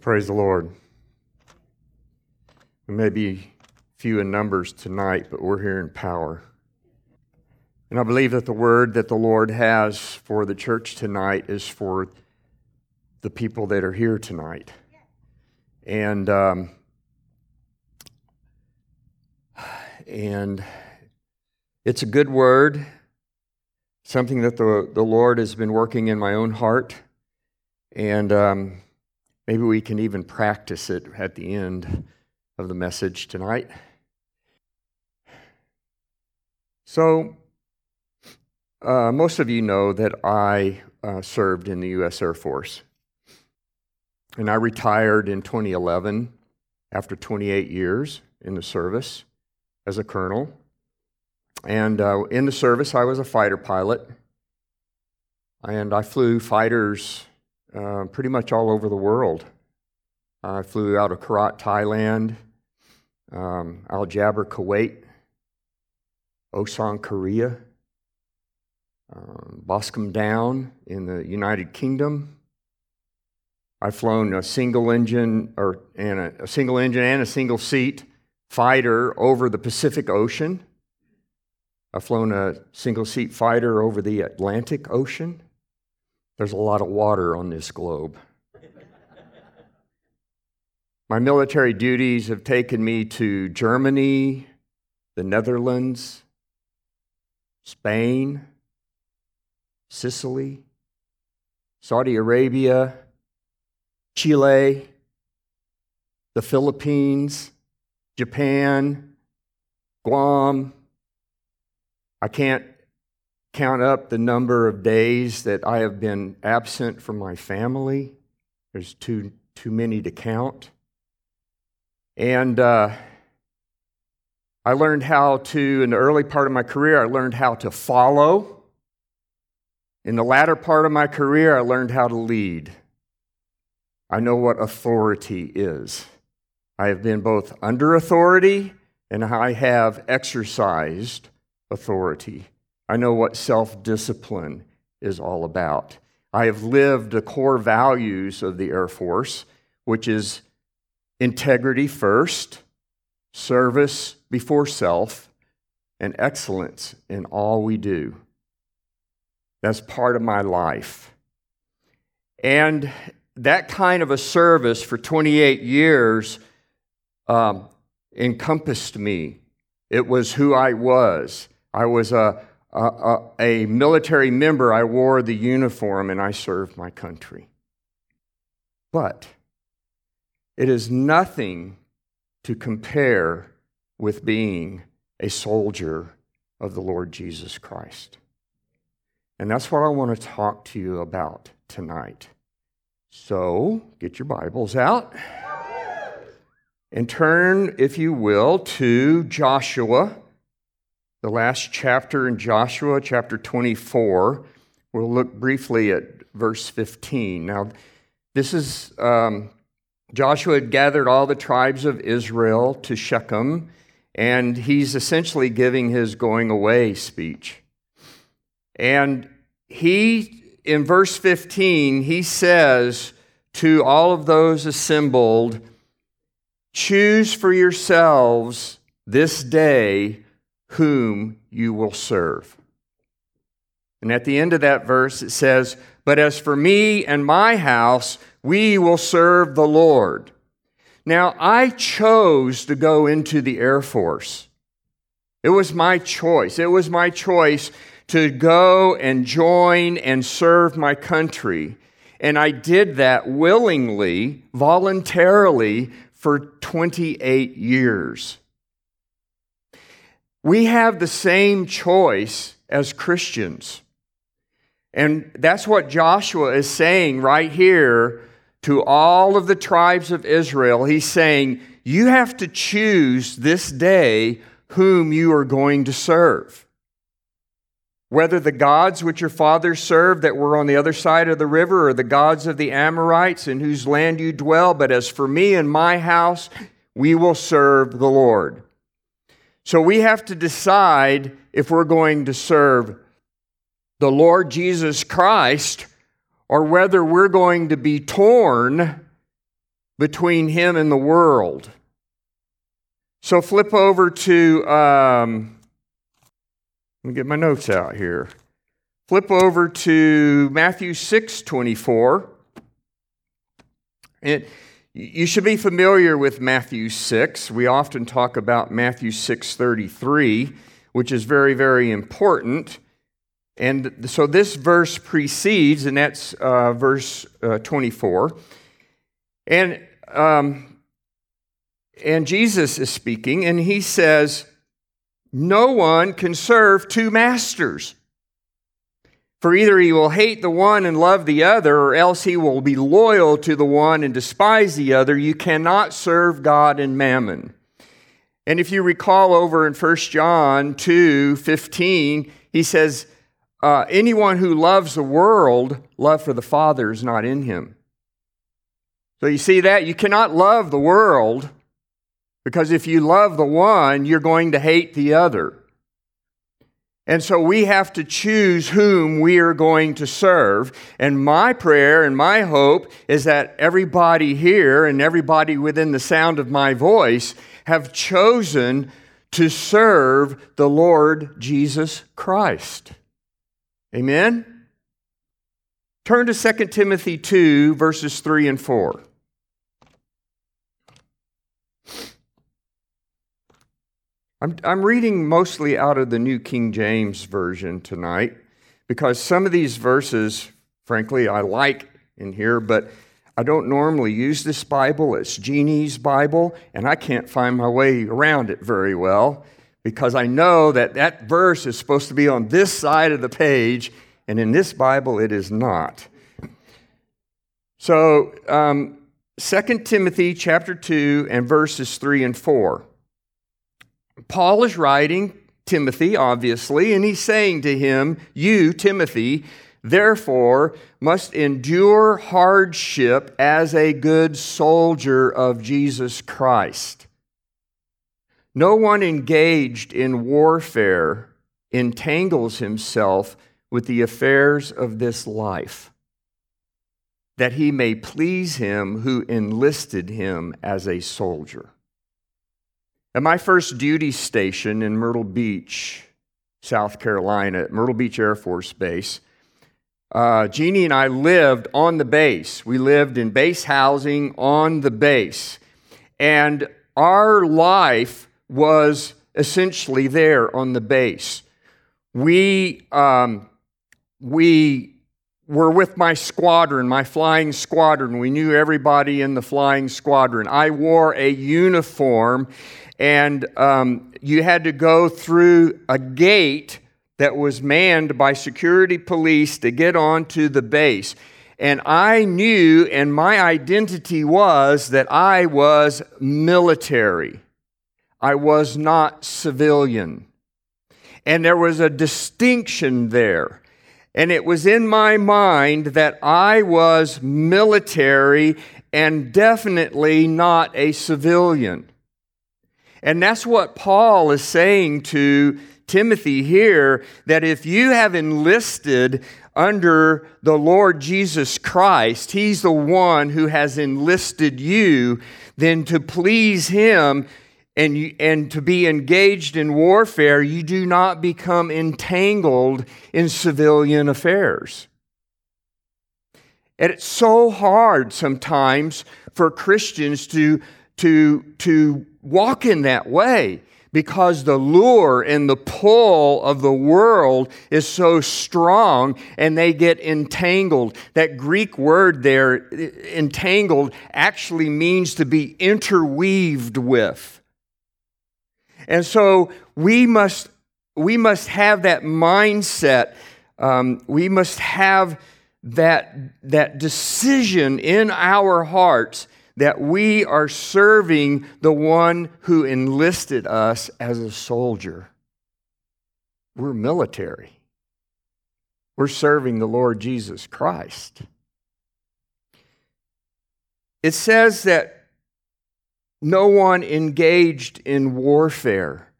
praise the Lord. We may be few in numbers tonight, but we're here in power. And I believe that the word that the Lord has for the church tonight is for the people that are here tonight. And um, and it's a good word, something that the, the Lord has been working in my own heart. And um, maybe we can even practice it at the end of the message tonight. So, uh, most of you know that I uh, served in the U.S. Air Force. And I retired in 2011 after 28 years in the service as a colonel. And uh, in the service, I was a fighter pilot. And I flew fighters uh, pretty much all over the world. I flew out of Korat, Thailand, um, Al Jaber, Kuwait, Osan, Korea, um, Boscombe Down in the United Kingdom. I've flown a single engine or and a, a single engine and a single seat fighter over the Pacific Ocean. I've flown a single seat fighter over the Atlantic Ocean. There's a lot of water on this globe. My military duties have taken me to Germany, the Netherlands, Spain, Sicily, Saudi Arabia, Chile, the Philippines, Japan, Guam. I can't count up the number of days that I have been absent from my family. There's too, too many to count. And uh, I learned how to, in the early part of my career, I learned how to follow. In the latter part of my career, I learned how to lead. I know what authority is. I have been both under authority and I have exercised authority. I know what self discipline is all about. I have lived the core values of the Air Force, which is integrity first, service before self, and excellence in all we do. That's part of my life. And that kind of a service for 28 years um, encompassed me. It was who I was. I was a, a, a military member. I wore the uniform and I served my country. But it is nothing to compare with being a soldier of the Lord Jesus Christ. And that's what I want to talk to you about tonight. So get your Bibles out and turn, if you will, to Joshua, the last chapter in Joshua, chapter 24. We'll look briefly at verse 15. Now, this is um, Joshua had gathered all the tribes of Israel to Shechem, and he's essentially giving his going away speech. And he, in verse 15, he says to all of those assembled, Choose for yourselves this day whom you will serve. And at the end of that verse, it says, But as for me and my house, we will serve the Lord. Now, I chose to go into the Air Force. It was my choice. It was my choice to go and join and serve my country. And I did that willingly, voluntarily, for 28 years. We have the same choice as Christians. And that's what Joshua is saying right here to all of the tribes of Israel. He's saying, You have to choose this day whom you are going to serve. Whether the gods which your fathers served that were on the other side of the river, or the gods of the Amorites in whose land you dwell, but as for me and my house, we will serve the Lord. So we have to decide if we're going to serve the Lord Jesus Christ or whether we're going to be torn between him and the world. So flip over to, um, let me get my notes out here. Flip over to Matthew 6 24. And you should be familiar with Matthew 6. We often talk about Matthew 6:33, which is very, very important. And so this verse precedes, and that's uh, verse uh, 24. And um, and Jesus is speaking, and he says, No one can serve two masters. For either he will hate the one and love the other, or else he will be loyal to the one and despise the other. You cannot serve God and mammon. And if you recall over in 1 John 2 15, he says, uh, Anyone who loves the world, love for the Father is not in him. So you see that? You cannot love the world because if you love the one, you're going to hate the other. And so we have to choose whom we are going to serve. And my prayer and my hope is that everybody here and everybody within the sound of my voice have chosen to serve the Lord Jesus Christ. Amen? Turn to 2 Timothy 2, verses 3 and 4. I'm, I'm reading mostly out of the New King James Version tonight because some of these verses, frankly, I like in here, but I don't normally use this Bible. It's Jeannie's Bible, and I can't find my way around it very well because I know that that verse is supposed to be on this side of the page, and in this Bible it is not. So, um, 2 Timothy chapter 2 and verses 3 and 4. Paul is writing Timothy, obviously, and he's saying to him, You, Timothy, therefore must endure hardship as a good soldier of Jesus Christ. No one engaged in warfare entangles himself with the affairs of this life, that he may please him who enlisted him as a soldier. At my first duty station in Myrtle Beach, South Carolina, at Myrtle Beach Air Force Base, uh, Jeannie and I lived on the base. We lived in base housing on the base. And our life was essentially there on the base. We, um, we were with my squadron, my flying squadron. We knew everybody in the flying squadron. I wore a uniform and um, you had to go through a gate that was manned by security police to get onto the base. And I knew, and my identity was that I was military. I was not civilian. And there was a distinction there. And it was in my mind that I was military and definitely not a civilian. And that's what Paul is saying to Timothy here that if you have enlisted under the Lord Jesus Christ, He's the one who has enlisted you, then to please Him and, you, and to be engaged in warfare, you do not become entangled in civilian affairs. And it's so hard sometimes for Christians to, to, to walk in that way because the lure and the pull of the world is so strong and they get entangled. That Greek word there, entangled, actually means to be interweaved with. And so we must, we must have that mindset. Um, we must have that, that decision in our hearts that we are serving the one who enlisted us as a soldier. We're military. We're serving the Lord Jesus Christ. It says that no one engaged in warfare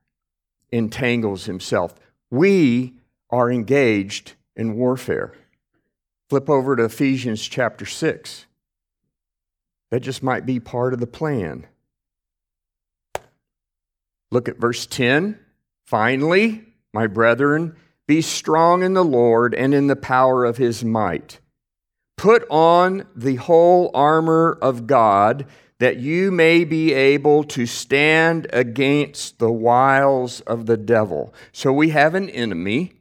entangles himself. We are engaged in warfare. Flip over to Ephesians chapter 6. That just might be part of the plan. Look at verse 10. Finally, my brethren, be strong in the Lord and in the power of his might. Put on the whole armor of God that you may be able to stand against the wiles of the devil. So we have an enemy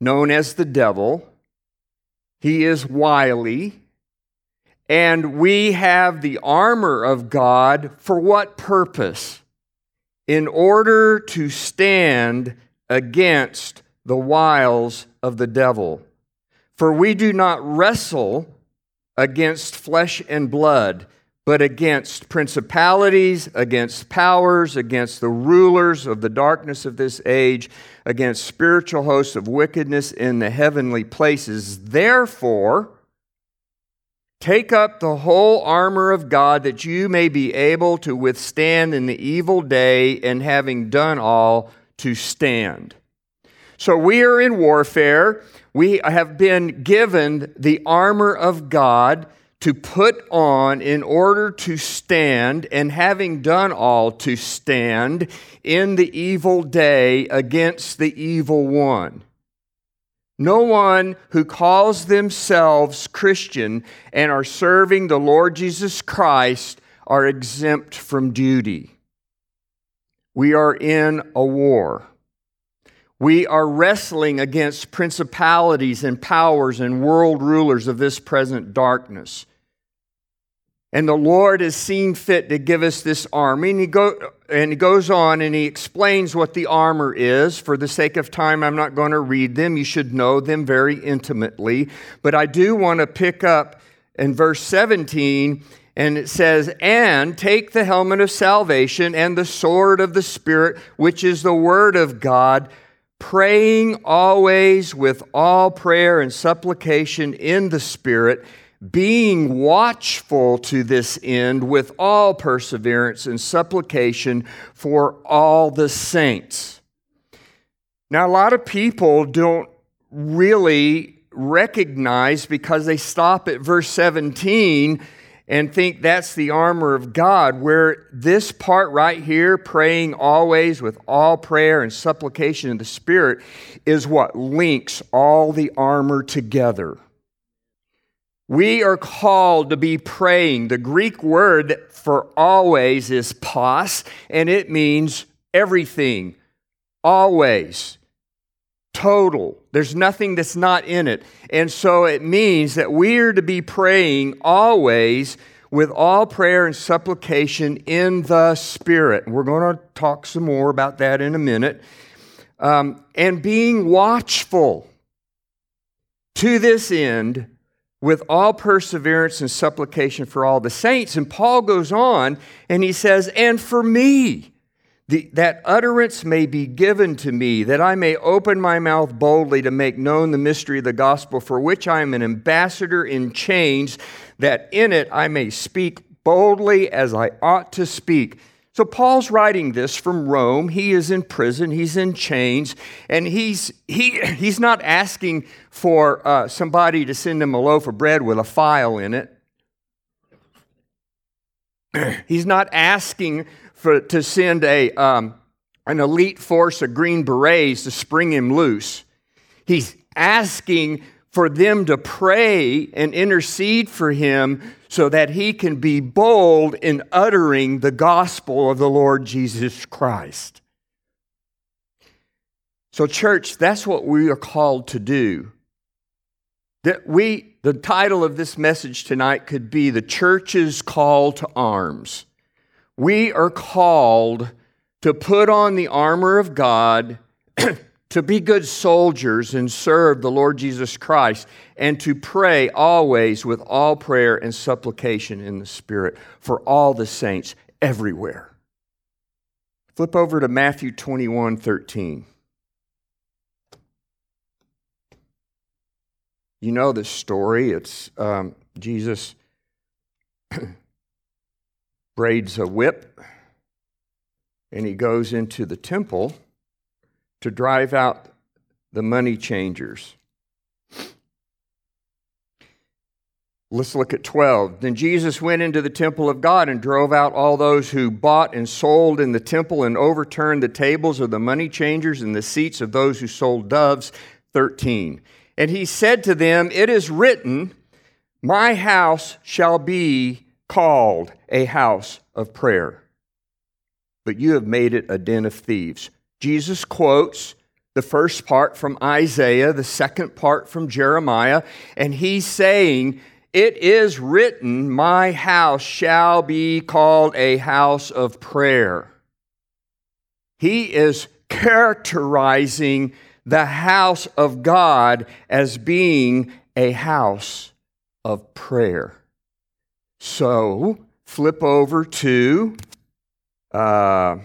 known as the devil. He is wily. And we have the armor of God for what purpose? In order to stand against the wiles of the devil. For we do not wrestle against flesh and blood but against principalities, against powers, against the rulers of the darkness of this age, against spiritual hosts of wickedness in the heavenly places. Therefore, take up the whole armor of God that you may be able to withstand in the evil day, and having done all, to stand. So we are in warfare. We have been given the armor of God to put on in order to stand, and having done all, to stand in the evil day against the evil one. No one who calls themselves Christian and are serving the Lord Jesus Christ are exempt from duty. We are in a war. We are wrestling against principalities and powers and world rulers of this present darkness. And the Lord has seen fit to give us this army. And he, go, and he goes on and he explains what the armor is. For the sake of time, I'm not going to read them. You should know them very intimately. But I do want to pick up in verse 17, and it says, And take the helmet of salvation and the sword of the Spirit, which is the word of God, praying always with all prayer and supplication in the Spirit being watchful to this end with all perseverance and supplication for all the saints. Now, a lot of people don't really recognize because they stop at verse 17 and think that's the armor of God, where this part right here, praying always with all prayer and supplication in the Spirit, is what links all the armor together. We are called to be praying. The Greek word for always is pas, and it means everything, always, total. There's nothing that's not in it. And so it means that we are to be praying always with all prayer and supplication in the Spirit. We're going to talk some more about that in a minute. Um, and being watchful to this end with all perseverance and supplication for all the saints. And Paul goes on and he says, And for me, the, that utterance may be given to me, that I may open my mouth boldly to make known the mystery of the gospel, for which I am an ambassador in chains, that in it I may speak boldly as I ought to speak. So Paul's writing this from Rome. He is in prison, he's in chains, and he's, he, he's not asking for uh, somebody to send him a loaf of bread with a file in it. he's not asking for, to send a, um, an elite force of Green Berets to spring him loose. He's asking for them to pray and intercede for him so that he can be bold in uttering the gospel of the Lord Jesus Christ. So, church, that's what we are called to do. That we, the title of this message tonight could be The Church's Call to Arms. We are called to put on the armor of God to be good soldiers and serve the Lord Jesus Christ, and to pray always with all prayer and supplication in the Spirit for all the saints everywhere. Flip over to Matthew 21 13. You know this story. It's um, Jesus braids a whip and he goes into the temple to drive out the money changers. Let's look at 12. Then Jesus went into the temple of God and drove out all those who bought and sold in the temple and overturned the tables of the money changers and the seats of those who sold doves. 13. And he said to them, It is written, My house shall be called a house of prayer, but you have made it a den of thieves. Jesus quotes the first part from Isaiah, the second part from Jeremiah, and he's saying, It is written, My house shall be called a house of prayer. He is characterizing the house of God as being a house of prayer. So, flip over to uh,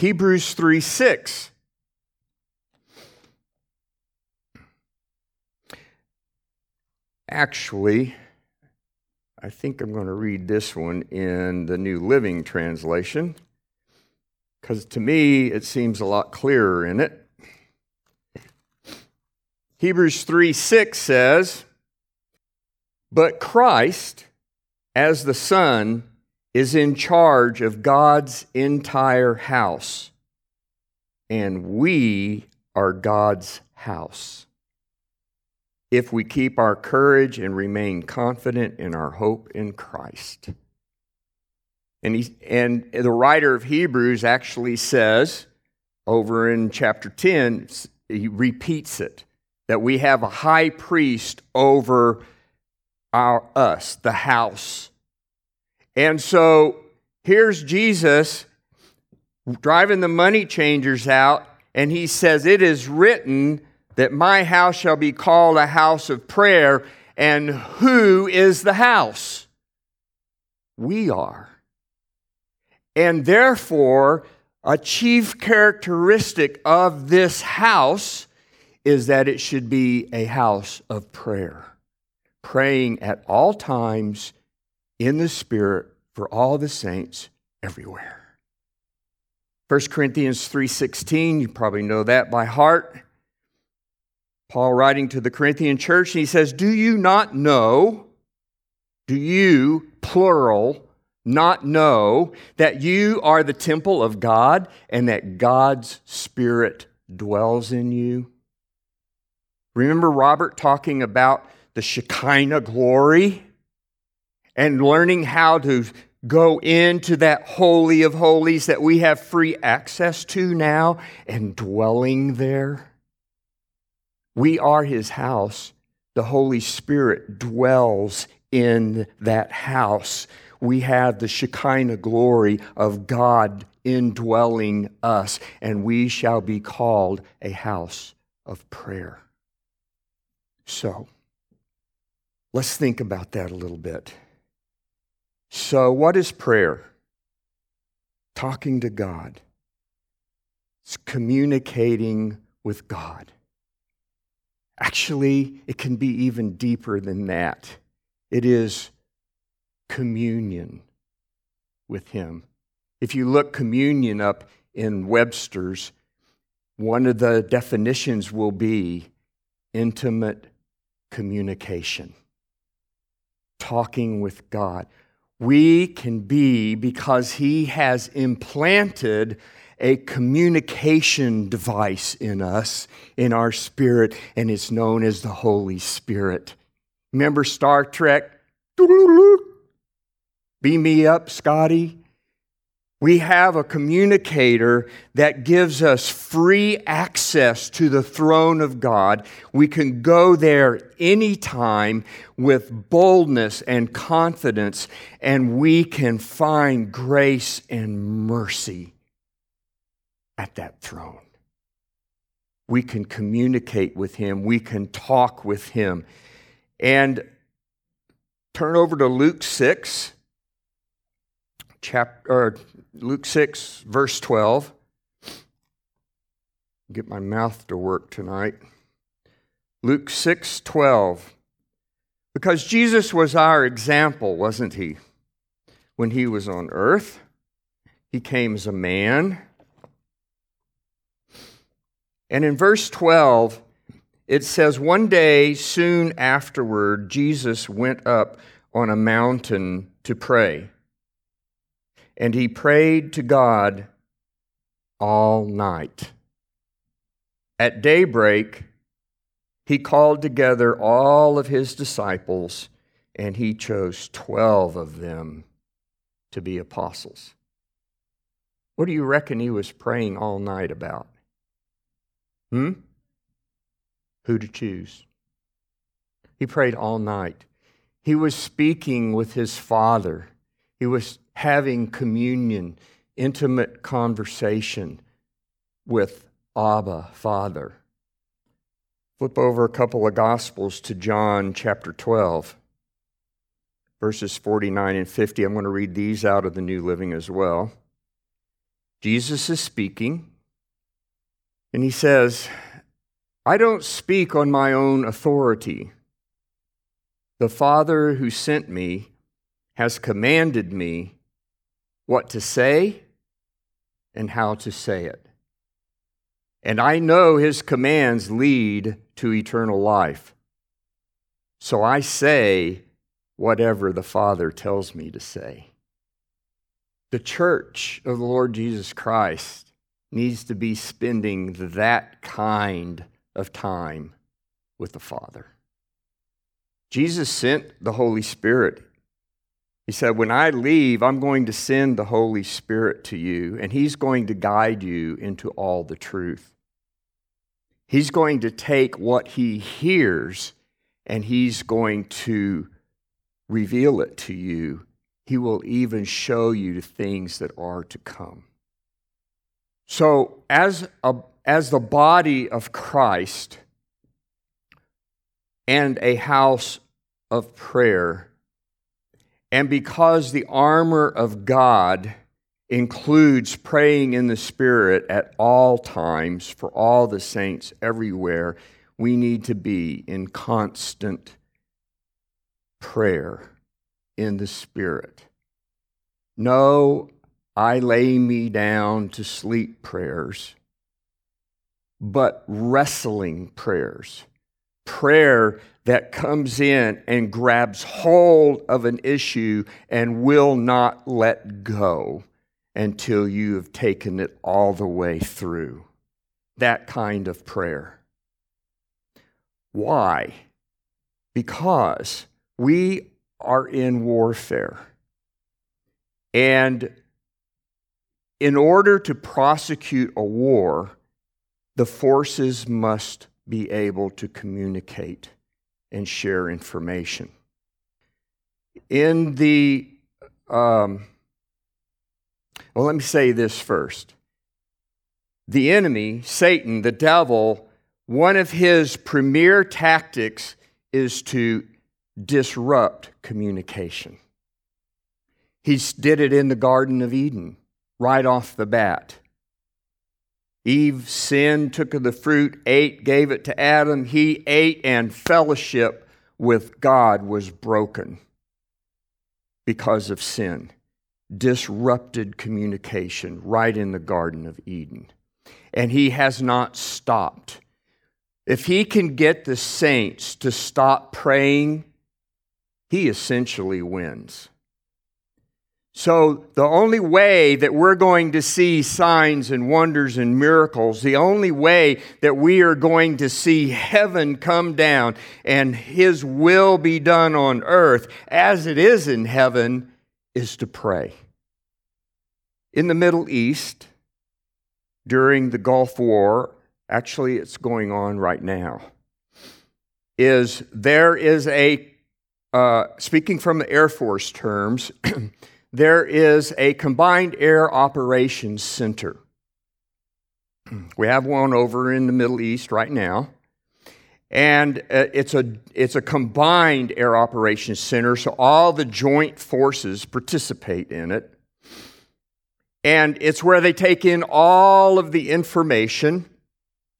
Hebrews 3 6. Actually, I think I'm going to read this one in the New Living Translation because to me it seems a lot clearer in it. Hebrews 3 6 says, But Christ, as the Son, is in charge of God's entire house, and we are God's house. If we keep our courage and remain confident in our hope in Christ. And, he, and the writer of Hebrews actually says, over in chapter 10, he repeats it, that we have a high priest over our, us, the house and so here's Jesus driving the money changers out, and he says, It is written that my house shall be called a house of prayer. And who is the house? We are. And therefore, a chief characteristic of this house is that it should be a house of prayer, praying at all times in the Spirit for all the saints everywhere. 1 Corinthians 3:16, you probably know that by heart. Paul writing to the Corinthian church, he says, "Do you not know, do you plural not know that you are the temple of God and that God's spirit dwells in you?" Remember Robert talking about the Shekinah glory? And learning how to go into that Holy of Holies that we have free access to now and dwelling there. We are His house. The Holy Spirit dwells in that house. We have the Shekinah glory of God indwelling us, and we shall be called a house of prayer. So, let's think about that a little bit. So, what is prayer? Talking to God, it's communicating with God. Actually, it can be even deeper than that. It is communion with Him. If you look communion up in Webster's, one of the definitions will be intimate communication, talking with God we can be because He has implanted a communication device in us, in our spirit, and it's known as the Holy Spirit. Remember Star Trek? Beam me up, Scotty. We have a communicator that gives us free access to the throne of God. We can go there anytime with boldness and confidence, and we can find grace and mercy at that throne. We can communicate with Him, we can talk with Him. And turn over to Luke 6 chapter, Luke 6, verse 12. Get my mouth to work tonight. Luke 6, 12. Because Jesus was our example, wasn't he? When he was on earth, he came as a man. And in verse 12, it says, One day soon afterward, Jesus went up on a mountain to pray. And he prayed to God all night. At daybreak, he called together all of his disciples, and he chose 12 of them to be apostles. What do you reckon he was praying all night about? Hmm? Who to choose? He prayed all night. He was speaking with his Father. He was having communion, intimate conversation with Abba, Father. Flip over a couple of Gospels to John chapter 12, verses 49 and 50. I'm going to read these out of the New Living as well. Jesus is speaking, and he says, I don't speak on my own authority. The Father who sent me has commanded me what to say and how to say it. And I know his commands lead to eternal life. So I say whatever the Father tells me to say. The church of the Lord Jesus Christ needs to be spending that kind of time with the Father. Jesus sent the Holy Spirit. He said, When I leave, I'm going to send the Holy Spirit to you, and He's going to guide you into all the truth. He's going to take what He hears and He's going to reveal it to you he will even show you the things that are to come. So, as, a, as the body of Christ and a house of prayer, and because the armor of God includes praying in the Spirit at all times for all the saints everywhere, we need to be in constant prayer in the Spirit. No, I lay me down to sleep prayers, but wrestling prayers. Prayer that comes in and grabs hold of an issue and will not let go until you have taken it all the way through. That kind of prayer. Why? Because we are in warfare. And in order to prosecute a war, the forces must be able to communicate and share information. In the, um, well, let me say this first. The enemy, Satan, the devil, one of his premier tactics is to disrupt communication. He did it in the Garden of Eden right off the bat. Eve sinned, took of the fruit, ate, gave it to Adam. He ate, and fellowship with God was broken because of sin. Disrupted communication right in the Garden of Eden. And he has not stopped. If he can get the saints to stop praying he essentially wins. So, the only way that we're going to see signs and wonders and miracles, the only way that we are going to see heaven come down and His will be done on earth as it is in heaven, is to pray. In the Middle East, during the Gulf War, actually, it's going on right now, is there is a uh, speaking from the Air Force terms, there is a combined air operations center. We have one over in the Middle East right now. And uh, it's a, it's a combined air operations center, so all the joint forces participate in it. And it's where they take in all of the information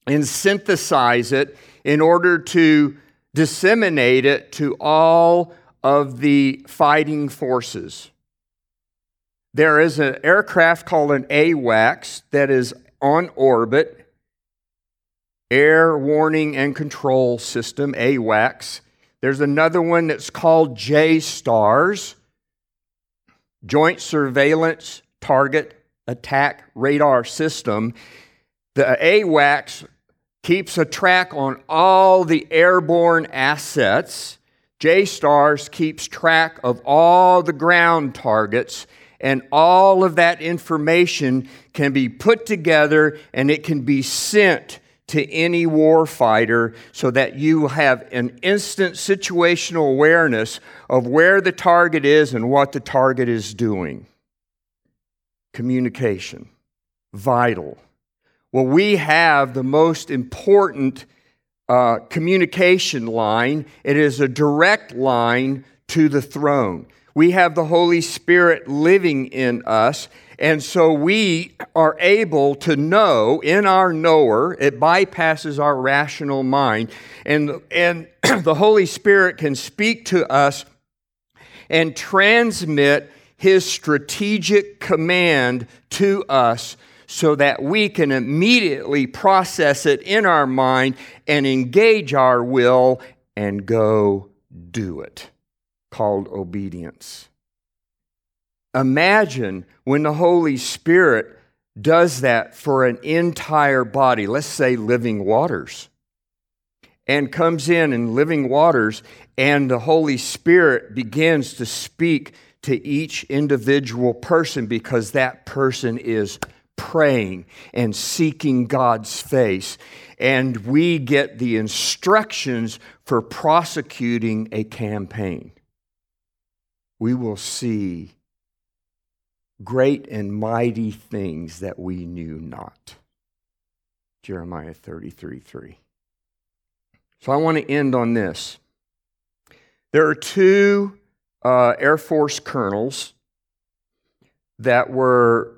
and synthesize it in order to disseminate it to all of the fighting forces. There is an aircraft called an AWACS that is on orbit, Air Warning and Control System, AWACS. There's another one that's called JSTARS, Joint Surveillance Target Attack Radar System. The AWACS keeps a track on all the airborne assets. JSTARS keeps track of all the ground targets, and all of that information can be put together and it can be sent to any warfighter so that you have an instant situational awareness of where the target is and what the target is doing. Communication, vital. Well, we have the most important uh, communication line, it is a direct line to the throne. We have the Holy Spirit living in us, and so we are able to know in our knower, it bypasses our rational mind. And, and the Holy Spirit can speak to us and transmit his strategic command to us so that we can immediately process it in our mind and engage our will and go do it, called obedience. Imagine when the Holy Spirit does that for an entire body, let's say living waters, and comes in in living waters, and the Holy Spirit begins to speak to each individual person because that person is praying and seeking God's face. And we get the instructions for prosecuting a campaign. We will see great and mighty things that we knew not. Jeremiah 33 3. So I want to end on this. There are two uh, Air Force colonels that were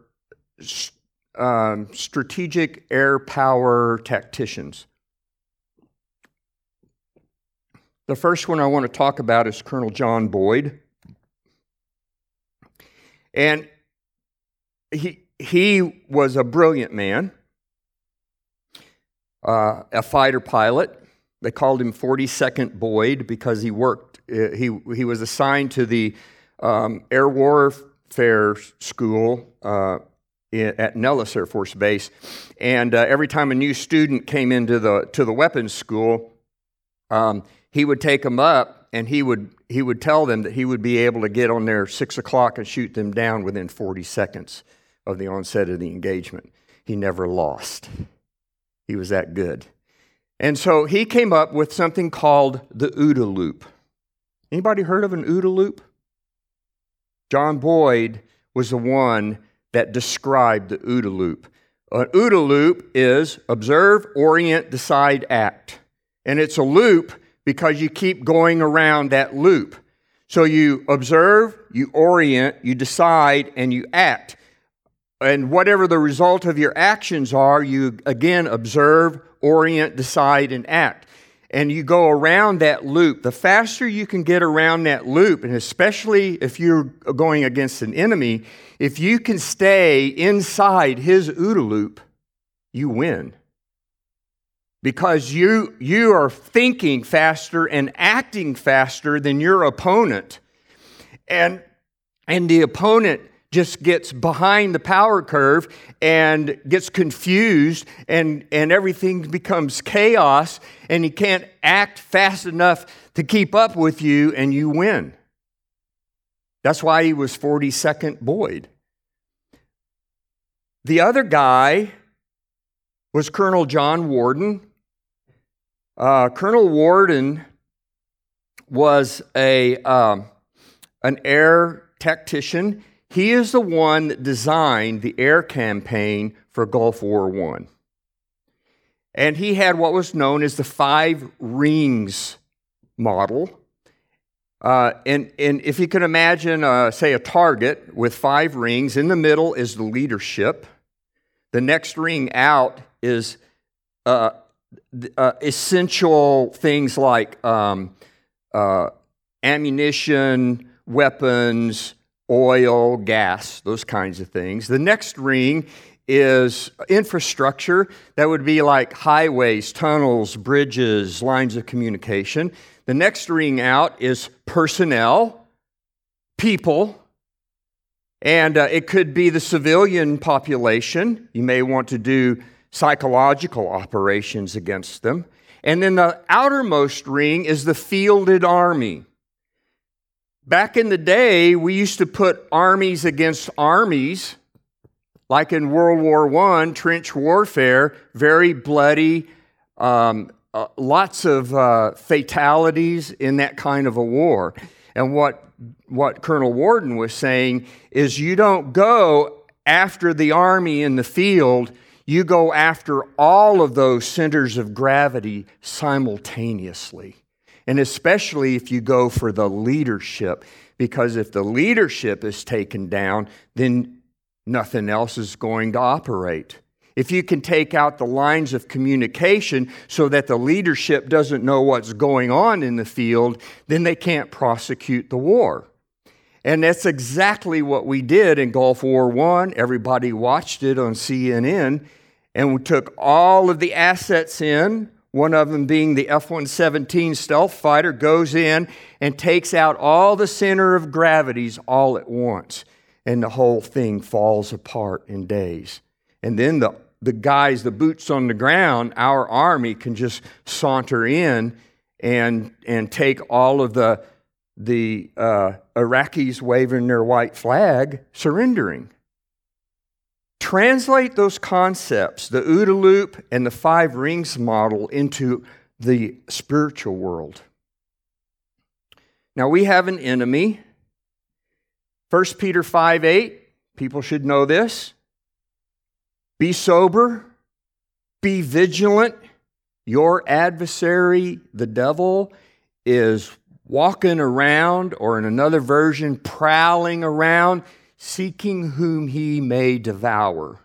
um, strategic air power tacticians. The first one I want to talk about is Colonel John Boyd. And he, he was a brilliant man, uh, a fighter pilot. They called him 42nd Boyd because he worked, uh, he, he was assigned to the um, Air Warfare School uh, at Nellis Air Force Base. And uh, every time a new student came into the, to the weapons school, um, he would take them up and he would, he would tell them that he would be able to get on their 6 o'clock and shoot them down within 40 seconds of the onset of the engagement. He never lost. He was that good. And so he came up with something called the OODA loop. Anybody heard of an OODA loop? John Boyd was the one that described the OODA loop. An OODA loop is observe, orient, decide, act. And it's a loop because you keep going around that loop. So you observe, you orient, you decide, and you act. And whatever the result of your actions are, you again observe, orient, decide, and act. And you go around that loop. The faster you can get around that loop, and especially if you're going against an enemy, if you can stay inside his OODA loop, you win. Because you, you are thinking faster and acting faster than your opponent. And, and the opponent just gets behind the power curve and gets confused and, and everything becomes chaos and he can't act fast enough to keep up with you and you win. That's why he was 42nd Boyd. The other guy was Colonel John Warden. Uh, Colonel Warden was a, um, an air tactician. He is the one that designed the air campaign for Gulf War I. And he had what was known as the five rings model. Uh, and, and if you can imagine, uh, say, a target with five rings, in the middle is the leadership. The next ring out is uh, uh essential things like um, uh, ammunition, weapons, oil, gas, those kinds of things. The next ring is infrastructure that would be like highways, tunnels, bridges, lines of communication. The next ring out is personnel, people, and uh, it could be the civilian population. You may want to do psychological operations against them. And then the outermost ring is the fielded army. Back in the day, we used to put armies against armies, like in World War I, trench warfare, very bloody, um, uh, lots of uh, fatalities in that kind of a war. And what, what Colonel Warden was saying is you don't go after the army in the field, you go after all of those centers of gravity simultaneously. And especially if you go for the leadership, because if the leadership is taken down, then nothing else is going to operate. If you can take out the lines of communication so that the leadership doesn't know what's going on in the field, then they can't prosecute the war. And that's exactly what we did in Gulf War I. Everybody watched it on CNN, and we took all of the assets in. One of them being the F 117 stealth fighter goes in and takes out all the center of gravities all at once. And the whole thing falls apart in days. And then the, the guys, the boots on the ground, our army can just saunter in and, and take all of the, the uh, Iraqis waving their white flag, surrendering. Translate those concepts, the OODA loop and the five rings model, into the spiritual world. Now we have an enemy. 1 Peter 5 8, people should know this. Be sober, be vigilant. Your adversary, the devil, is walking around, or in another version, prowling around, seeking whom he may devour.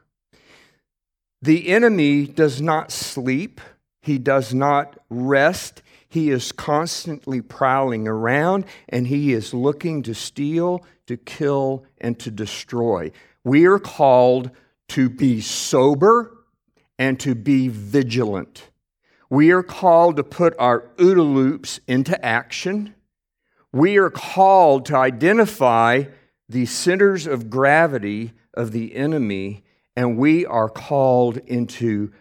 The enemy does not sleep, he does not rest. He is constantly prowling around and he is looking to steal, to kill, and to destroy. We are called to be sober and to be vigilant. We are called to put our OODA loops into action. We are called to identify the centers of gravity of the enemy, and we are called into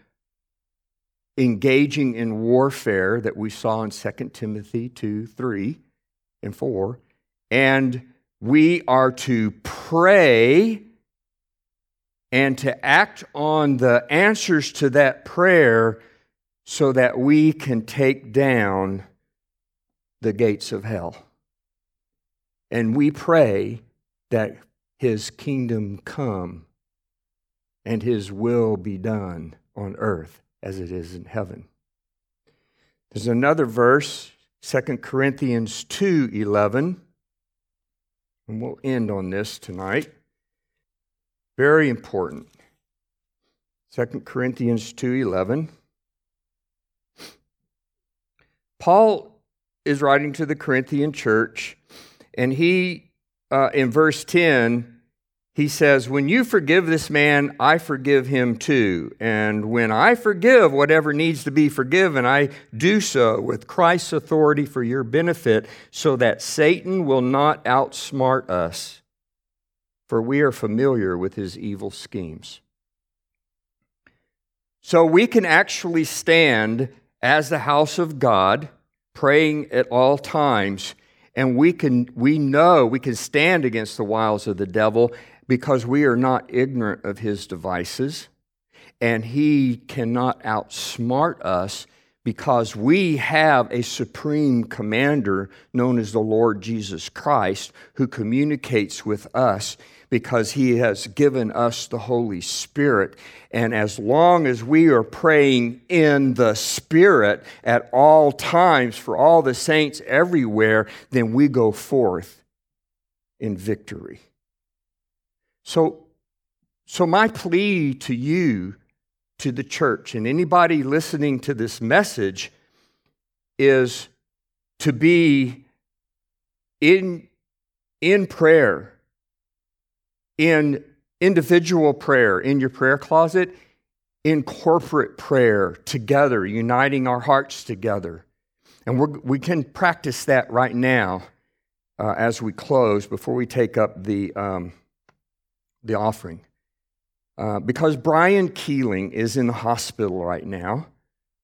engaging in warfare that we saw in 2 Timothy 2 3 and 4. And we are to pray and to act on the answers to that prayer so that we can take down the gates of hell. And we pray that his kingdom come and his will be done on earth as it is in heaven. There's another verse, 2 Corinthians 2:11, and we'll end on this tonight. Very important. 2 Corinthians 2:11. Paul is writing to the Corinthian church, and he, uh, in verse 10, he says, When you forgive this man, I forgive him too. And when I forgive whatever needs to be forgiven, I do so with Christ's authority for your benefit, so that Satan will not outsmart us for we are familiar with his evil schemes. So we can actually stand as the house of God, praying at all times, and we can we know we can stand against the wiles of the devil because we are not ignorant of his devices, and he cannot outsmart us because we have a supreme commander known as the Lord Jesus Christ who communicates with us because He has given us the Holy Spirit. And as long as we are praying in the Spirit at all times for all the saints everywhere, then we go forth in victory. So, so my plea to you, to the church, and anybody listening to this message is to be in, in prayer in individual prayer in your prayer closet, in corporate prayer together, uniting our hearts together. And we can practice that right now uh, as we close before we take up the, um, the offering. Uh, because Brian Keeling is in the hospital right now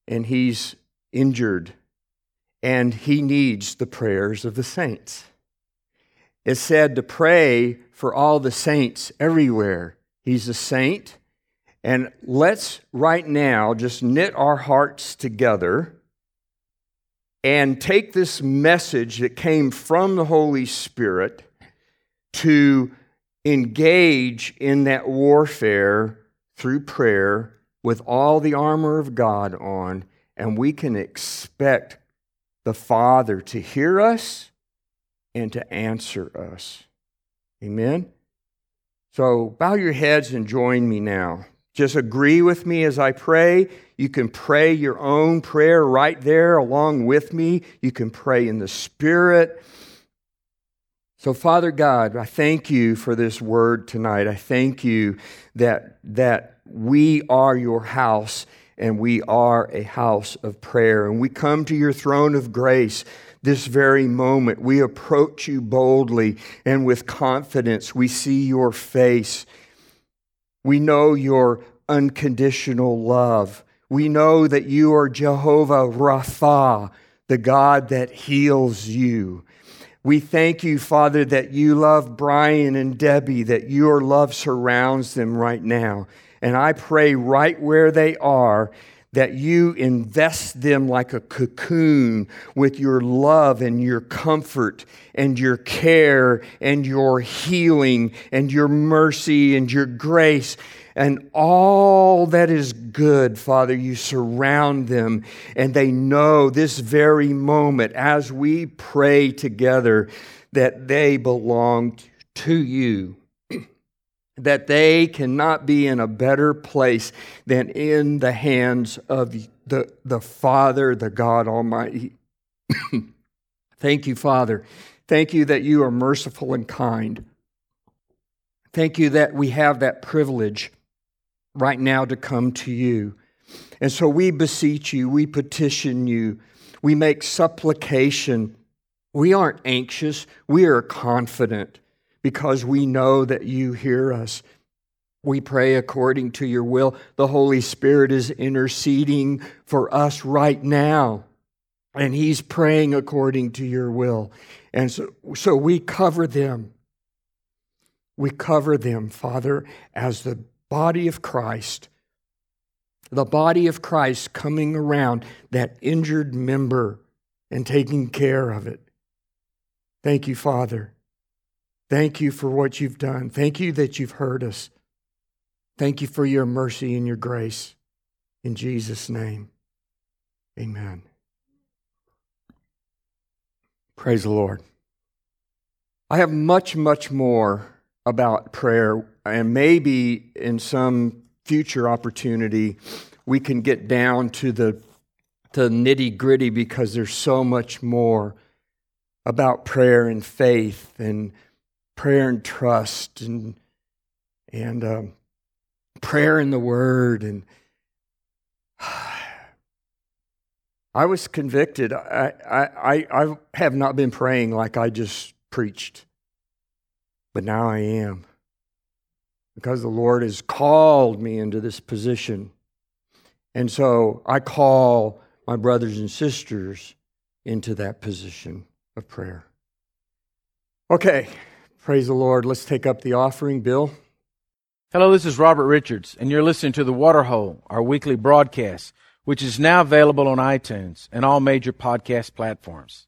and he's injured and he needs the prayers of the saints. It's said to pray for all the saints everywhere. He's a saint. And let's right now just knit our hearts together and take this message that came from the Holy Spirit to engage in that warfare through prayer with all the armor of God on, and we can expect the Father to hear us and to answer us. Amen? So bow your heads and join me now. Just agree with me as I pray. You can pray your own prayer right there along with me. You can pray in the Spirit. So, Father God, I thank you for this word tonight. I thank you that, that we are your house and we are a house of prayer. And we come to your throne of grace this very moment. We approach you boldly and with confidence. We see your face. We know your unconditional love. We know that you are Jehovah Rapha, the God that heals you. We thank you, Father, that you love Brian and Debbie, that your love surrounds them right now. And I pray right where they are that you invest them like a cocoon with your love and your comfort and your care and your healing and your mercy and your grace and all that is good, Father, you surround them and they know this very moment as we pray together that they belong to you. That they cannot be in a better place than in the hands of the, the Father, the God Almighty. Thank you, Father. Thank you that you are merciful and kind. Thank you that we have that privilege right now to come to you. And so we beseech you, we petition you, we make supplication. We aren't anxious, we are confident because we know that you hear us. We pray according to your will. The Holy Spirit is interceding for us right now, and He's praying according to your will. And so, so we cover them. We cover them, Father, as the body of Christ, the body of Christ coming around that injured member and taking care of it. Thank you, Father. Thank you for what you've done. Thank you that you've heard us. Thank you for your mercy and your grace. In Jesus' name, amen. Praise the Lord. I have much, much more about prayer, and maybe in some future opportunity, we can get down to the, the nitty gritty because there's so much more about prayer and faith and prayer and trust and, and um, prayer in the Word. And I was convicted. I, I, I have not been praying like I just preached. But now I am. Because the Lord has called me into this position. And so I call my brothers and sisters into that position of prayer. Okay, praise the Lord. Let's take up the offering. Bill? Hello, this is Robert Richards, and you're listening to The Waterhole, our weekly broadcast, which is now available on iTunes and all major podcast platforms.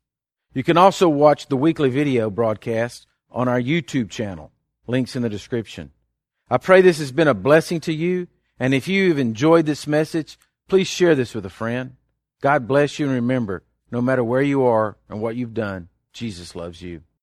You can also watch the weekly video broadcast on our YouTube channel. Links in the description. I pray this has been a blessing to you. And if you've enjoyed this message, please share this with a friend. God bless you and remember, no matter where you are and what you've done, Jesus loves you.